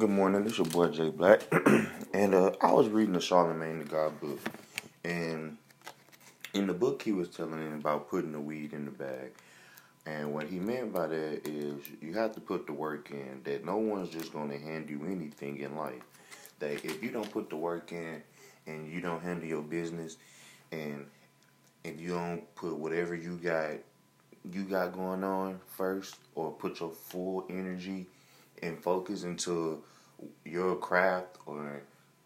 Good morning, this your boy Jay Black, and uh, I was reading the Charlamagne tha God book, and in the book he was telling him about putting the weed in the bag, and what he meant by that is you have to put the work in. That no one's just going to hand you anything in life. That if you don't put the work in, and you don't handle your business, and and you don't put whatever you got you got going on first, or put your full energy and focus into your craft or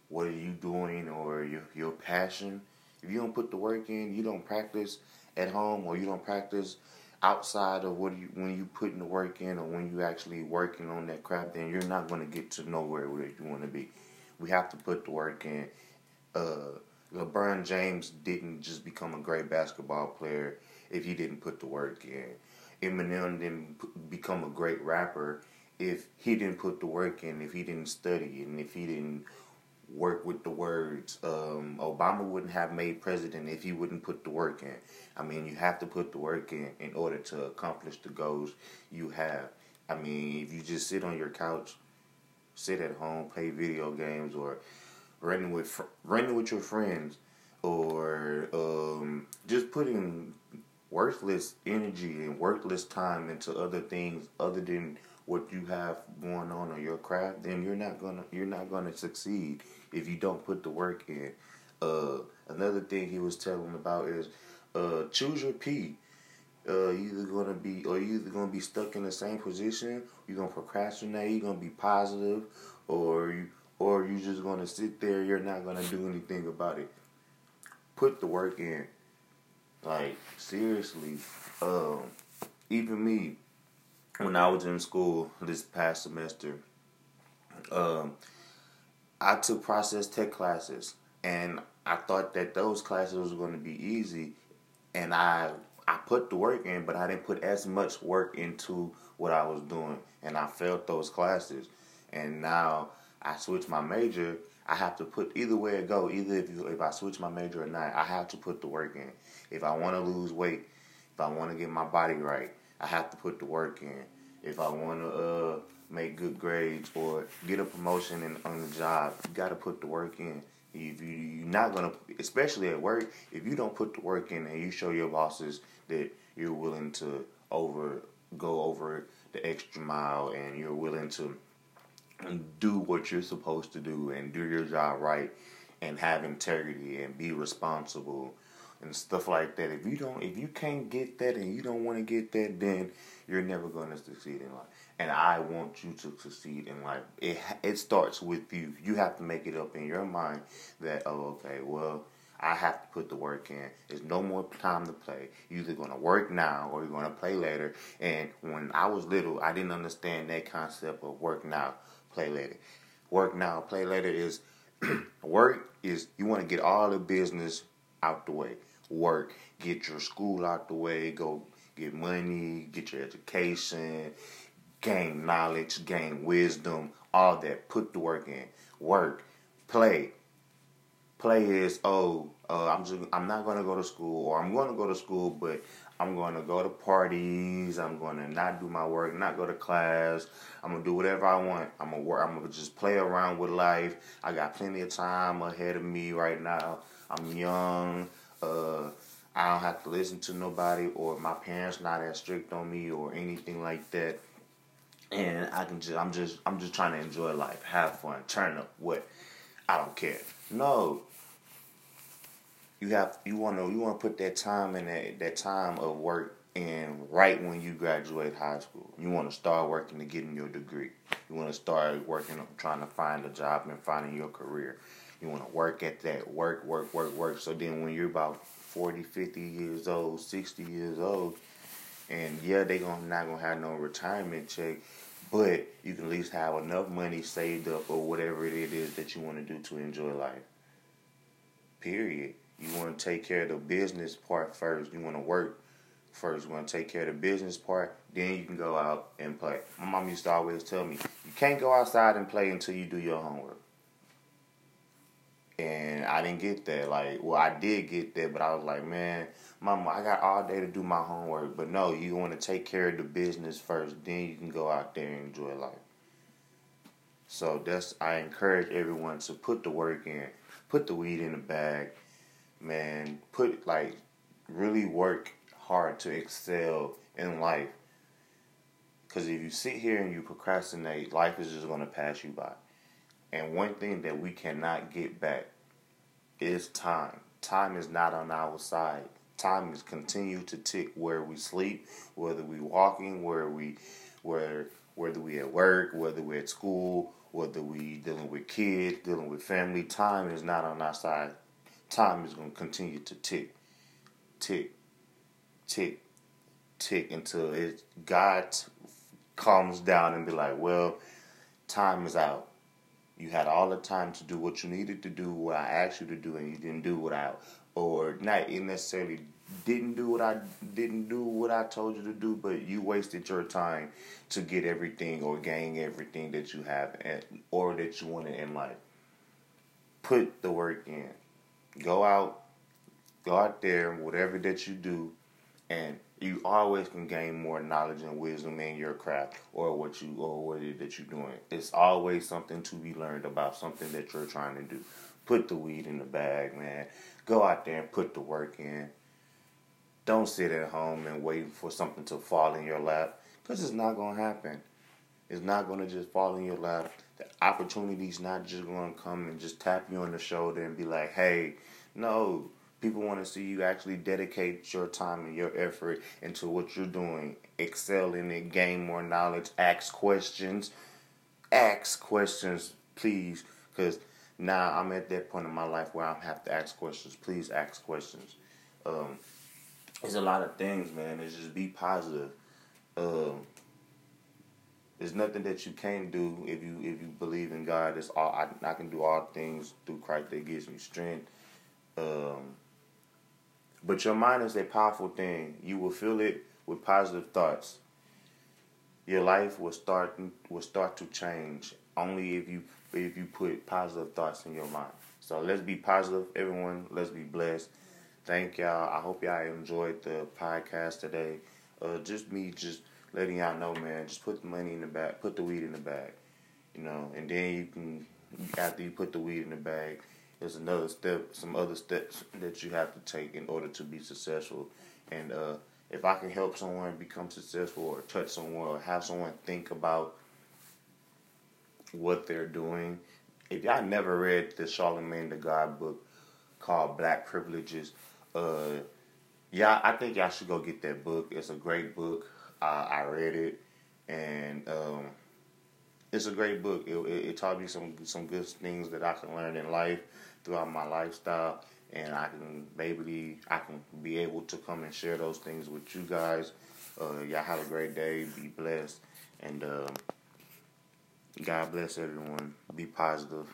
what are you doing or your your passion. If you don't put the work in, you don't practice at home or you don't practice outside of what you when you putting the work in or when you actually working on that craft, then you're not going to get to nowhere where you want to be. We have to put the work in. Uh, LeBron James didn't just become a great basketball player if he didn't put the work in. Eminem didn't become a great rapper if he didn't put the work in, if he didn't study, and if he didn't work with the words. Um, Obama wouldn't have made president if he wouldn't put the work in. I mean, you have to put the work in in order to accomplish the goals you have. I mean, if you just sit on your couch, sit at home, play video games, or running with running with your friends, or um, just putting worthless energy and worthless time into other things other than what you have going on on your craft, then you're not gonna you're not gonna succeed if you don't put the work in. Uh, another thing he was telling about is uh, choose your P. Uh, either gonna be or you either gonna be stuck in the same position, you're gonna procrastinate, you're gonna be positive, or you or you just gonna sit there, you're not gonna do anything about it. Put the work in. Like seriously, um, even me, when I was in school this past semester, um, I took process tech classes, and I thought that those classes was going to be easy, and I I put the work in, but I didn't put as much work into what I was doing, and I failed those classes, and now I switched my major. I have to put either way it go. Either if you, if I switch my major or not, I have to put the work in. If I want to lose weight, if I want to get my body right, I have to put the work in. If I want to uh, make good grades or get a promotion in, on the job, you got to put the work in. If you, you're not gonna, especially at work, if you don't put the work in and you show your bosses that you're willing to over go over the extra mile and you're willing to do what you're supposed to do and do your job right and have integrity and be responsible and stuff like that. If you don't, if you can't get that and you don't want to get that, then you're never going to succeed in life. And I want you to succeed in life. It it starts with you. You have to make it up in your mind that oh okay, well I have to put the work in. There's no more time to play. You're either gonna work now or you're gonna play later. And when I was little, I didn't understand that concept of work now, play later. Work now, play later is work is you want to get all the business out the way work, get your school out the way, go get money, get your education, gain knowledge, gain wisdom, all that. Put the work in. Work, play. Play is oh, uh, I'm just I'm not gonna go to school, or I'm gonna go to school, but I'm gonna go to parties. I'm gonna not do my work, not go to class. I'm gonna do whatever I want. I'm gonna work. I'm gonna just play around with life. I got plenty of time ahead of me right now. I'm young. Uh, I don't have to listen to nobody, or my parents not as strict on me, or anything like that. And I can just, I'm just, I'm just trying to enjoy life, have fun, turn up. What? I don't care. No. You have, you want to, you want to put that time in that, that time of work in right when you graduate high school. You want to start working to getting your degree. You want to start working, on trying to find a job and finding your career. You want to work at that, work, work, work, work. So then when you're about 40, 50 years old, 60 years old, and yeah, they gonna not gonna have no retirement check, but you can at least have enough money saved up or whatever it is that you want to do to enjoy life. Period. You want to take care of the business part first. You want to work first. You want to take care of the business part. Then you can go out and play. My mom used to always tell me, you can't go outside and play until you do your homework and I didn't get that. Like, well, I did get that, but I was like, man, mama, I got all day to do my homework. But no, you want to take care of the business first, then you can go out there and enjoy life. So that's I encourage everyone to put the work in, put the weed in the bag, man. Put like really work hard to excel in life. Because if you sit here and you procrastinate, life is just going to pass you by. And one thing that we cannot get back is time. Time is not on our side. Time is continue to tick where we sleep, whether we walking, where we, where whether we at work, whether we at school, whether we dealing with kids, dealing with family. Time is not on our side. Time is to continue to tick, tick, tick, tick until it God calms down and be like, well, time is out. You had all the time to do what you needed to do, what I asked you to do, and you didn't do what I, or not necessarily didn't do what I didn't do what I told you to do, but you wasted your time to get everything or gain everything that you have and, or that you wanted in life. Put the work in. Go out, go out there, whatever that you do, and you always can gain more knowledge and wisdom in your craft or what you or what it is that you're doing. It's always something to be learned about something that you're trying to do. Put the weed in the bag, man. Go out there and put the work in. Don't sit at home and wait for something to fall in your lap because it's not going to happen. It's not going to just fall in your lap. The opportunity's not just going to come and just tap you on the shoulder and be like, hey, no, People want to see you actually dedicate your time and your effort into what you're doing, excel in it, gain more knowledge, ask questions. Ask questions, please, because now I'm at that point in my life where I have to ask questions. Please ask questions. Um, there's a lot of things, man. It's just be positive. Um, there's nothing that you can't do if you if you believe in God. It's all I, I can do all things through Christ that gives me strength. Um, but your mind is a powerful thing. You will fill it with positive thoughts. Your life will start will start to change only if you if you put positive thoughts in your mind. So let's be positive, everyone. Let's be blessed. Thank y'all. I hope y'all enjoyed the podcast today. Uh, just me, just letting y'all know, man. Just put the money in the bag, put the weed in the bag, you know, and then you can after you put the weed in the bag there's another step, some other steps that you have to take in order to be successful. And uh, if I can help someone become successful or touch someone or have someone think about what they're doing, if y'all never read the Charlamagne tha God book called Black Privileges, uh, yeah, I think y'all should go get that book. It's a great book. I read it, and um, it's a great book. It, it, it, taught me some some good things that I can learn in life throughout my lifestyle, and I can maybe I can be able to come and share those things with you guys. Uh, y'all have a great day. Be blessed, and uh, God bless everyone. Be positive.